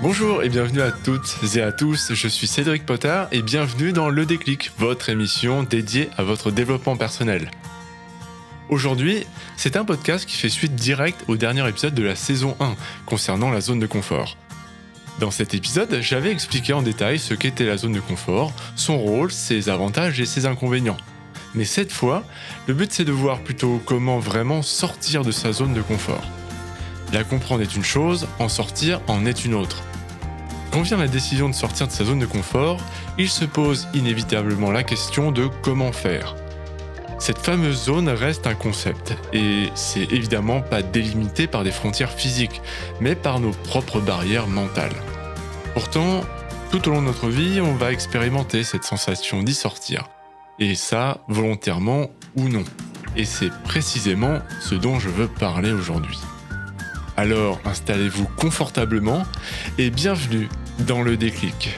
Bonjour et bienvenue à toutes et à tous, je suis Cédric Potter et bienvenue dans Le Déclic, votre émission dédiée à votre développement personnel. Aujourd'hui, c'est un podcast qui fait suite directe au dernier épisode de la saison 1 concernant la zone de confort. Dans cet épisode, j'avais expliqué en détail ce qu'était la zone de confort, son rôle, ses avantages et ses inconvénients. Mais cette fois, le but c'est de voir plutôt comment vraiment sortir de sa zone de confort. La comprendre est une chose, en sortir en est une autre. Quand vient la décision de sortir de sa zone de confort, il se pose inévitablement la question de comment faire. Cette fameuse zone reste un concept, et c'est évidemment pas délimité par des frontières physiques, mais par nos propres barrières mentales. Pourtant, tout au long de notre vie, on va expérimenter cette sensation d'y sortir. Et ça, volontairement ou non. Et c'est précisément ce dont je veux parler aujourd'hui. Alors installez-vous confortablement et bienvenue dans le déclic.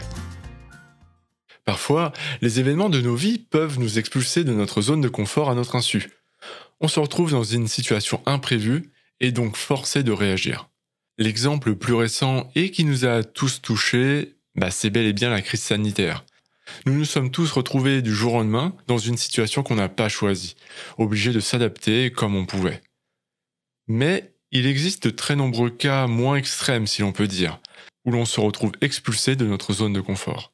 Parfois, les événements de nos vies peuvent nous expulser de notre zone de confort à notre insu. On se retrouve dans une situation imprévue et donc forcé de réagir. L'exemple le plus récent et qui nous a tous touchés, bah, c'est bel et bien la crise sanitaire. Nous nous sommes tous retrouvés du jour au lendemain dans une situation qu'on n'a pas choisie, obligés de s'adapter comme on pouvait. Mais il existe de très nombreux cas moins extrêmes, si l'on peut dire, où l'on se retrouve expulsé de notre zone de confort.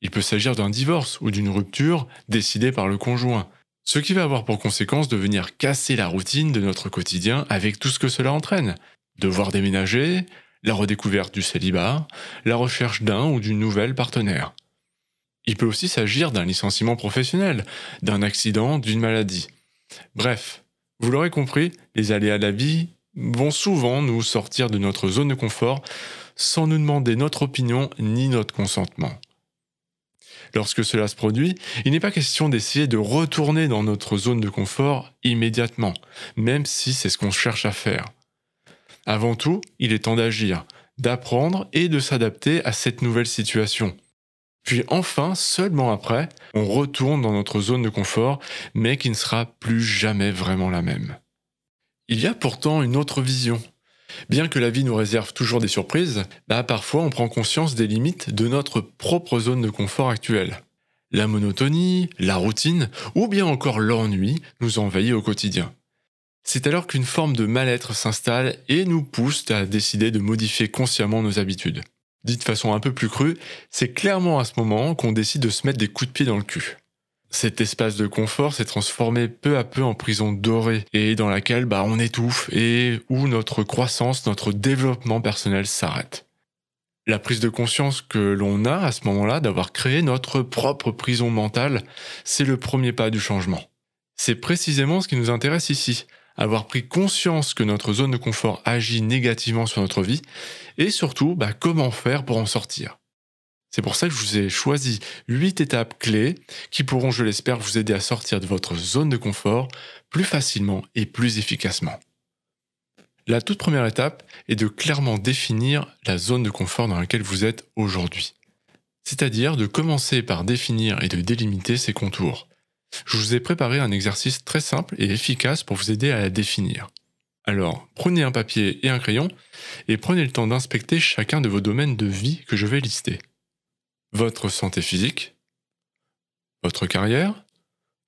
Il peut s'agir d'un divorce ou d'une rupture décidée par le conjoint, ce qui va avoir pour conséquence de venir casser la routine de notre quotidien avec tout ce que cela entraîne. Devoir déménager, la redécouverte du célibat, la recherche d'un ou d'une nouvelle partenaire. Il peut aussi s'agir d'un licenciement professionnel, d'un accident, d'une maladie. Bref, vous l'aurez compris, les aléas de la vie vont souvent nous sortir de notre zone de confort sans nous demander notre opinion ni notre consentement. Lorsque cela se produit, il n'est pas question d'essayer de retourner dans notre zone de confort immédiatement, même si c'est ce qu'on cherche à faire. Avant tout, il est temps d'agir, d'apprendre et de s'adapter à cette nouvelle situation. Puis enfin, seulement après, on retourne dans notre zone de confort, mais qui ne sera plus jamais vraiment la même. Il y a pourtant une autre vision. Bien que la vie nous réserve toujours des surprises, bah parfois on prend conscience des limites de notre propre zone de confort actuelle. La monotonie, la routine ou bien encore l'ennui nous envahit au quotidien. C'est alors qu'une forme de mal-être s'installe et nous pousse à décider de modifier consciemment nos habitudes. Dit de façon un peu plus crue, c'est clairement à ce moment qu'on décide de se mettre des coups de pied dans le cul cet espace de confort s'est transformé peu à peu en prison dorée et dans laquelle bah, on étouffe et où notre croissance, notre développement personnel s'arrête. La prise de conscience que l'on a à ce moment-là d'avoir créé notre propre prison mentale, c'est le premier pas du changement. C'est précisément ce qui nous intéresse ici, avoir pris conscience que notre zone de confort agit négativement sur notre vie et surtout bah, comment faire pour en sortir. C'est pour ça que je vous ai choisi 8 étapes clés qui pourront, je l'espère, vous aider à sortir de votre zone de confort plus facilement et plus efficacement. La toute première étape est de clairement définir la zone de confort dans laquelle vous êtes aujourd'hui. C'est-à-dire de commencer par définir et de délimiter ses contours. Je vous ai préparé un exercice très simple et efficace pour vous aider à la définir. Alors, prenez un papier et un crayon et prenez le temps d'inspecter chacun de vos domaines de vie que je vais lister votre santé physique, votre carrière,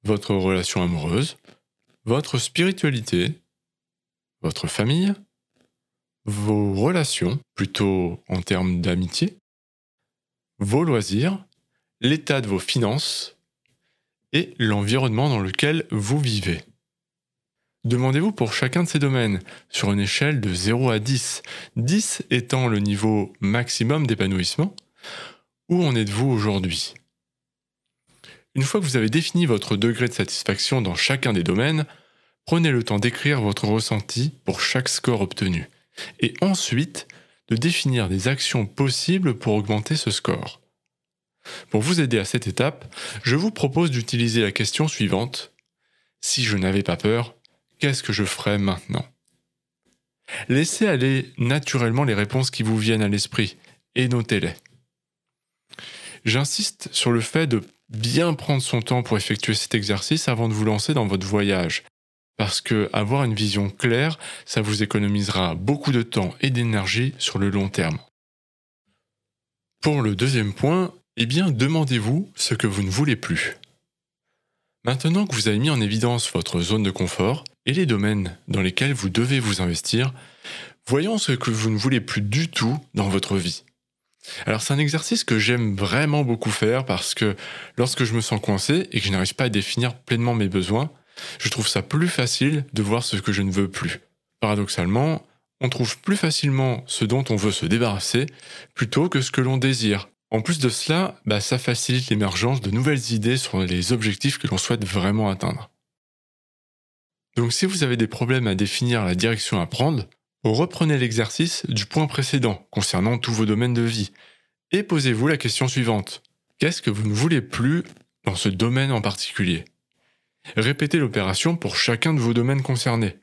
votre relation amoureuse, votre spiritualité, votre famille, vos relations, plutôt en termes d'amitié, vos loisirs, l'état de vos finances et l'environnement dans lequel vous vivez. Demandez-vous pour chacun de ces domaines sur une échelle de 0 à 10, 10 étant le niveau maximum d'épanouissement, où en êtes-vous aujourd'hui? Une fois que vous avez défini votre degré de satisfaction dans chacun des domaines, prenez le temps d'écrire votre ressenti pour chaque score obtenu, et ensuite de définir des actions possibles pour augmenter ce score. Pour vous aider à cette étape, je vous propose d'utiliser la question suivante. Si je n'avais pas peur, qu'est-ce que je ferais maintenant? Laissez aller naturellement les réponses qui vous viennent à l'esprit et notez-les. J'insiste sur le fait de bien prendre son temps pour effectuer cet exercice avant de vous lancer dans votre voyage. Parce que avoir une vision claire, ça vous économisera beaucoup de temps et d'énergie sur le long terme. Pour le deuxième point, eh bien, demandez-vous ce que vous ne voulez plus. Maintenant que vous avez mis en évidence votre zone de confort et les domaines dans lesquels vous devez vous investir, voyons ce que vous ne voulez plus du tout dans votre vie. Alors c'est un exercice que j'aime vraiment beaucoup faire parce que lorsque je me sens coincé et que je n'arrive pas à définir pleinement mes besoins, je trouve ça plus facile de voir ce que je ne veux plus. Paradoxalement, on trouve plus facilement ce dont on veut se débarrasser plutôt que ce que l'on désire. En plus de cela, bah, ça facilite l'émergence de nouvelles idées sur les objectifs que l'on souhaite vraiment atteindre. Donc si vous avez des problèmes à définir la direction à prendre, reprenez l'exercice du point précédent concernant tous vos domaines de vie et posez-vous la question suivante. Qu'est-ce que vous ne voulez plus dans ce domaine en particulier? Répétez l'opération pour chacun de vos domaines concernés.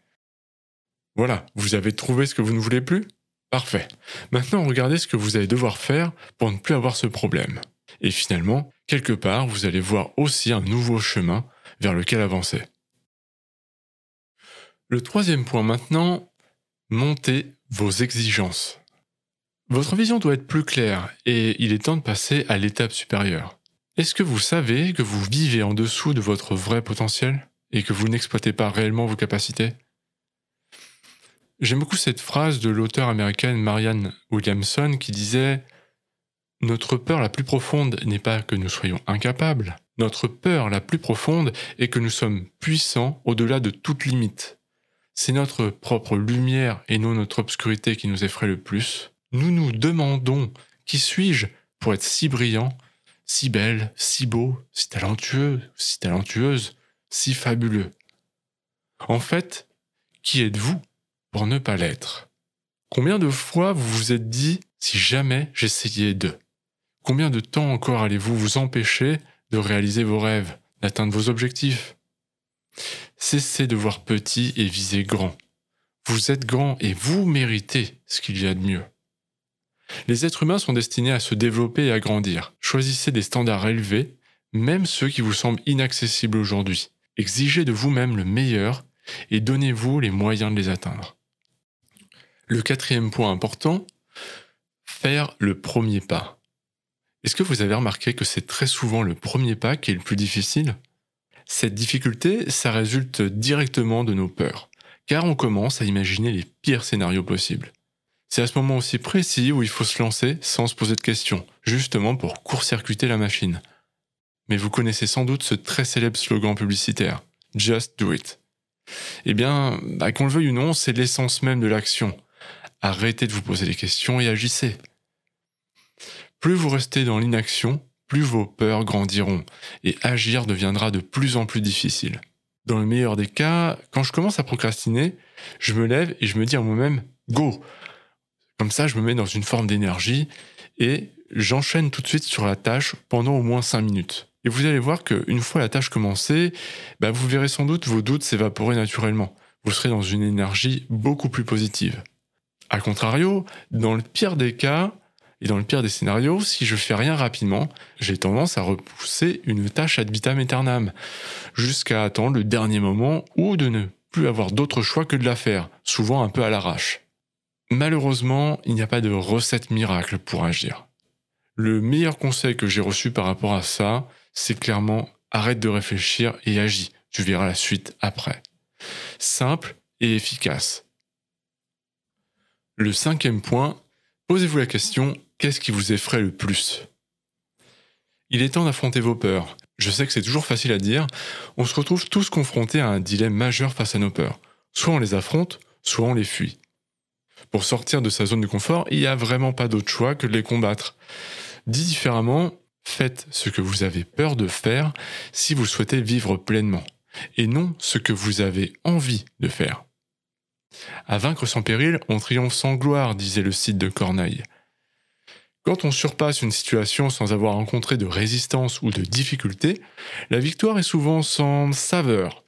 Voilà, vous avez trouvé ce que vous ne voulez plus? Parfait. Maintenant, regardez ce que vous allez devoir faire pour ne plus avoir ce problème. Et finalement, quelque part, vous allez voir aussi un nouveau chemin vers lequel avancer. Le troisième point maintenant, montez vos exigences. Votre vision doit être plus claire et il est temps de passer à l'étape supérieure. Est-ce que vous savez que vous vivez en dessous de votre vrai potentiel et que vous n'exploitez pas réellement vos capacités? J'aime beaucoup cette phrase de l'auteur américaine Marianne Williamson qui disait Notre peur la plus profonde n'est pas que nous soyons incapables, notre peur la plus profonde est que nous sommes puissants au-delà de toute limite. C'est notre propre lumière et non notre obscurité qui nous effraie le plus. Nous nous demandons qui suis-je pour être si brillant si belle, si beau, si talentueux, si talentueuse, si fabuleux? En fait, qui êtes-vous pour ne pas l'être? Combien de fois vous vous êtes dit si jamais j'essayais de? Combien de temps encore allez-vous vous empêcher de réaliser vos rêves, d'atteindre vos objectifs? Cessez de voir petit et visez grand. Vous êtes grand et vous méritez ce qu'il y a de mieux. Les êtres humains sont destinés à se développer et à grandir. Choisissez des standards élevés, même ceux qui vous semblent inaccessibles aujourd'hui. Exigez de vous-même le meilleur et donnez-vous les moyens de les atteindre. Le quatrième point important, faire le premier pas. Est-ce que vous avez remarqué que c'est très souvent le premier pas qui est le plus difficile? Cette difficulté, ça résulte directement de nos peurs, car on commence à imaginer les pires scénarios possibles. C'est à ce moment aussi précis où il faut se lancer sans se poser de questions, justement pour court-circuiter la machine. Mais vous connaissez sans doute ce très célèbre slogan publicitaire Just do it. Eh bien, bah, qu'on le veuille ou non, c'est l'essence même de l'action. Arrêtez de vous poser des questions et agissez. Plus vous restez dans l'inaction, plus vos peurs grandiront et agir deviendra de plus en plus difficile. Dans le meilleur des cas, quand je commence à procrastiner, je me lève et je me dis à moi-même Go comme ça, je me mets dans une forme d'énergie et j'enchaîne tout de suite sur la tâche pendant au moins 5 minutes. Et vous allez voir qu'une fois la tâche commencée, bah, vous verrez sans doute vos doutes s'évaporer naturellement. Vous serez dans une énergie beaucoup plus positive. A contrario, dans le pire des cas, et dans le pire des scénarios, si je fais rien rapidement, j'ai tendance à repousser une tâche ad vitam aeternam, jusqu'à attendre le dernier moment ou de ne plus avoir d'autre choix que de la faire, souvent un peu à l'arrache. Malheureusement, il n'y a pas de recette miracle pour agir. Le meilleur conseil que j'ai reçu par rapport à ça, c'est clairement arrête de réfléchir et agis. Tu verras la suite après. Simple et efficace. Le cinquième point, posez-vous la question, qu'est-ce qui vous effraie le plus? Il est temps d'affronter vos peurs. Je sais que c'est toujours facile à dire, on se retrouve tous confrontés à un dilemme majeur face à nos peurs. Soit on les affronte, soit on les fuit. Pour sortir de sa zone de confort, il n'y a vraiment pas d'autre choix que de les combattre. Dit différemment, faites ce que vous avez peur de faire si vous souhaitez vivre pleinement, et non ce que vous avez envie de faire. À vaincre sans péril, on triomphe sans gloire, disait le site de Corneille. Quand on surpasse une situation sans avoir rencontré de résistance ou de difficulté, la victoire est souvent sans saveur,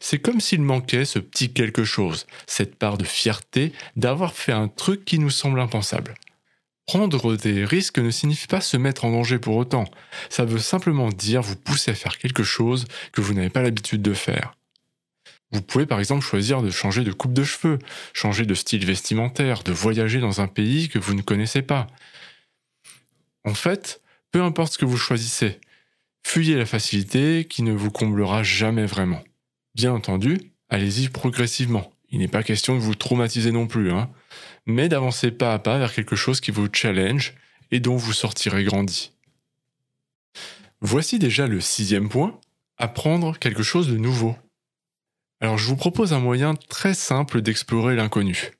c'est comme s'il manquait ce petit quelque chose, cette part de fierté d'avoir fait un truc qui nous semble impensable. Prendre des risques ne signifie pas se mettre en danger pour autant, ça veut simplement dire vous pousser à faire quelque chose que vous n'avez pas l'habitude de faire. Vous pouvez par exemple choisir de changer de coupe de cheveux, changer de style vestimentaire, de voyager dans un pays que vous ne connaissez pas. En fait, peu importe ce que vous choisissez, fuyez la facilité qui ne vous comblera jamais vraiment. Bien entendu, allez-y progressivement. Il n'est pas question de vous traumatiser non plus, hein, mais d'avancer pas à pas vers quelque chose qui vous challenge et dont vous sortirez grandi. Voici déjà le sixième point, apprendre quelque chose de nouveau. Alors je vous propose un moyen très simple d'explorer l'inconnu.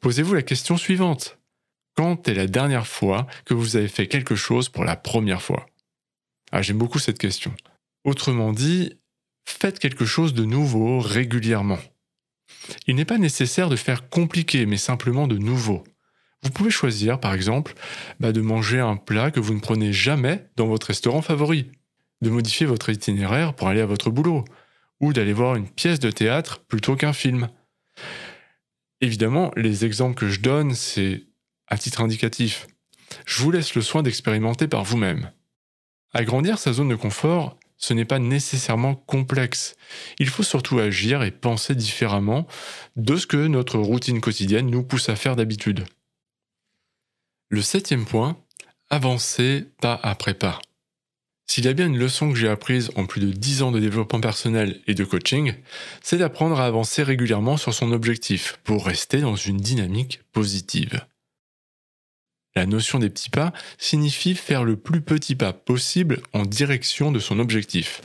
Posez-vous la question suivante. Quand est la dernière fois que vous avez fait quelque chose pour la première fois? Ah, J'aime beaucoup cette question. Autrement dit, faites quelque chose de nouveau régulièrement. Il n'est pas nécessaire de faire compliqué, mais simplement de nouveau. Vous pouvez choisir, par exemple, bah, de manger un plat que vous ne prenez jamais dans votre restaurant favori, de modifier votre itinéraire pour aller à votre boulot, ou d'aller voir une pièce de théâtre plutôt qu'un film. Évidemment, les exemples que je donne, c'est à titre indicatif. Je vous laisse le soin d'expérimenter par vous-même. Agrandir sa zone de confort, ce n'est pas nécessairement complexe. Il faut surtout agir et penser différemment de ce que notre routine quotidienne nous pousse à faire d'habitude. Le septième point, avancer pas après pas. S'il y a bien une leçon que j'ai apprise en plus de 10 ans de développement personnel et de coaching, c'est d'apprendre à avancer régulièrement sur son objectif pour rester dans une dynamique positive. La notion des petits pas signifie faire le plus petit pas possible en direction de son objectif.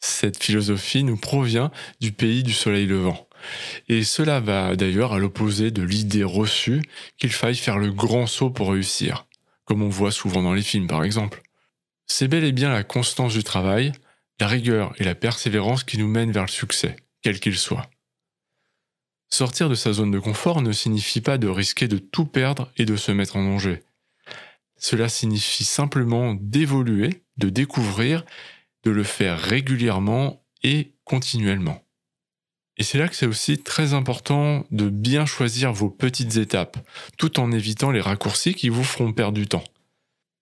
Cette philosophie nous provient du pays du soleil levant. Et cela va d'ailleurs à l'opposé de l'idée reçue qu'il faille faire le grand saut pour réussir, comme on voit souvent dans les films par exemple. C'est bel et bien la constance du travail, la rigueur et la persévérance qui nous mènent vers le succès, quel qu'il soit. Sortir de sa zone de confort ne signifie pas de risquer de tout perdre et de se mettre en danger. Cela signifie simplement d'évoluer, de découvrir, de le faire régulièrement et continuellement. Et c'est là que c'est aussi très important de bien choisir vos petites étapes, tout en évitant les raccourcis qui vous feront perdre du temps.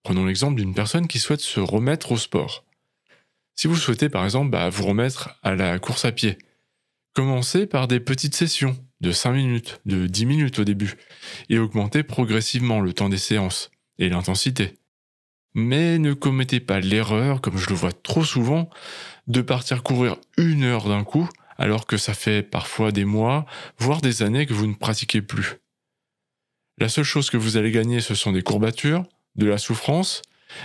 Prenons l'exemple d'une personne qui souhaite se remettre au sport. Si vous souhaitez par exemple bah, vous remettre à la course à pied, commencez par des petites sessions de 5 minutes, de 10 minutes au début, et augmentez progressivement le temps des séances et l'intensité. Mais ne commettez pas l'erreur, comme je le vois trop souvent, de partir courir une heure d'un coup alors que ça fait parfois des mois, voire des années que vous ne pratiquez plus. La seule chose que vous allez gagner, ce sont des courbatures, de la souffrance,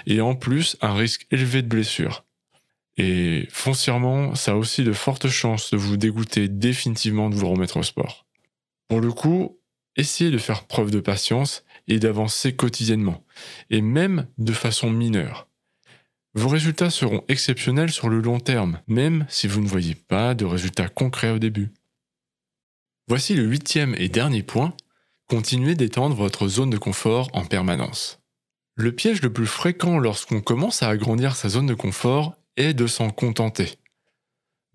et en plus un risque élevé de blessure. Et foncièrement, ça a aussi de fortes chances de vous dégoûter définitivement de vous remettre au sport. Pour le coup, essayez de faire preuve de patience et d'avancer quotidiennement, et même de façon mineure. Vos résultats seront exceptionnels sur le long terme, même si vous ne voyez pas de résultats concrets au début. Voici le huitième et dernier point, continuez d'étendre votre zone de confort en permanence. Le piège le plus fréquent lorsqu'on commence à agrandir sa zone de confort est de s'en contenter.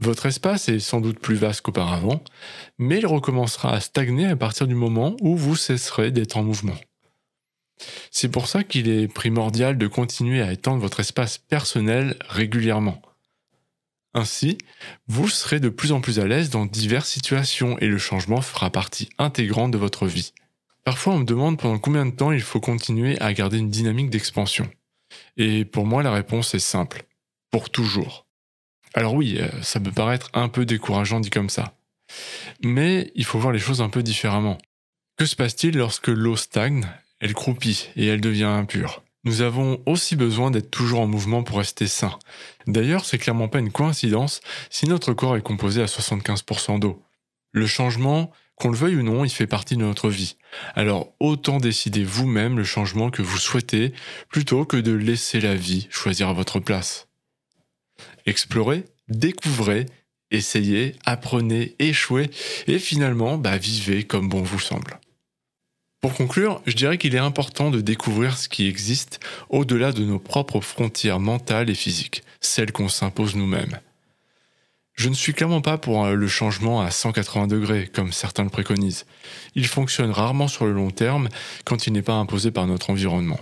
Votre espace est sans doute plus vaste qu'auparavant, mais il recommencera à stagner à partir du moment où vous cesserez d'être en mouvement. C'est pour ça qu'il est primordial de continuer à étendre votre espace personnel régulièrement. Ainsi, vous serez de plus en plus à l'aise dans diverses situations et le changement fera partie intégrante de votre vie. Parfois, on me demande pendant combien de temps il faut continuer à garder une dynamique d'expansion. Et pour moi, la réponse est simple. Pour toujours. Alors oui, euh, ça peut paraître un peu décourageant dit comme ça. Mais il faut voir les choses un peu différemment. Que se passe-t-il lorsque l'eau stagne elle croupit et elle devient impure? Nous avons aussi besoin d'être toujours en mouvement pour rester sain. D'ailleurs, c'est clairement pas une coïncidence si notre corps est composé à 75% d'eau. Le changement, qu'on le veuille ou non, il fait partie de notre vie. Alors autant décider vous-même le changement que vous souhaitez plutôt que de laisser la vie choisir à votre place. Explorez, découvrez, essayez, apprenez, échouez et finalement, bah, vivez comme bon vous semble. Pour conclure, je dirais qu'il est important de découvrir ce qui existe au-delà de nos propres frontières mentales et physiques, celles qu'on s'impose nous-mêmes. Je ne suis clairement pas pour le changement à 180 degrés, comme certains le préconisent. Il fonctionne rarement sur le long terme quand il n'est pas imposé par notre environnement.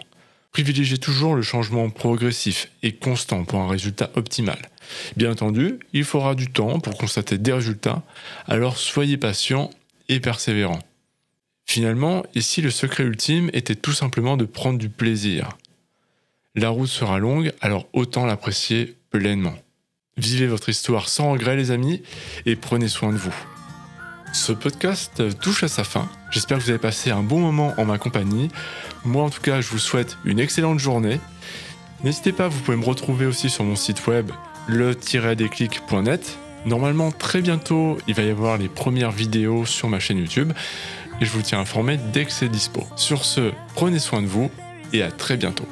Privilégiez toujours le changement progressif et constant pour un résultat optimal. Bien entendu, il faudra du temps pour constater des résultats, alors soyez patient et persévérant. Finalement, si le secret ultime était tout simplement de prendre du plaisir La route sera longue, alors autant l'apprécier pleinement. Vivez votre histoire sans regret les amis et prenez soin de vous. Ce podcast touche à sa fin. J'espère que vous avez passé un bon moment en ma compagnie. Moi en tout cas, je vous souhaite une excellente journée. N'hésitez pas, vous pouvez me retrouver aussi sur mon site web le-déclic.net. Normalement, très bientôt, il va y avoir les premières vidéos sur ma chaîne YouTube et je vous tiens informé dès que c'est dispo. Sur ce, prenez soin de vous et à très bientôt.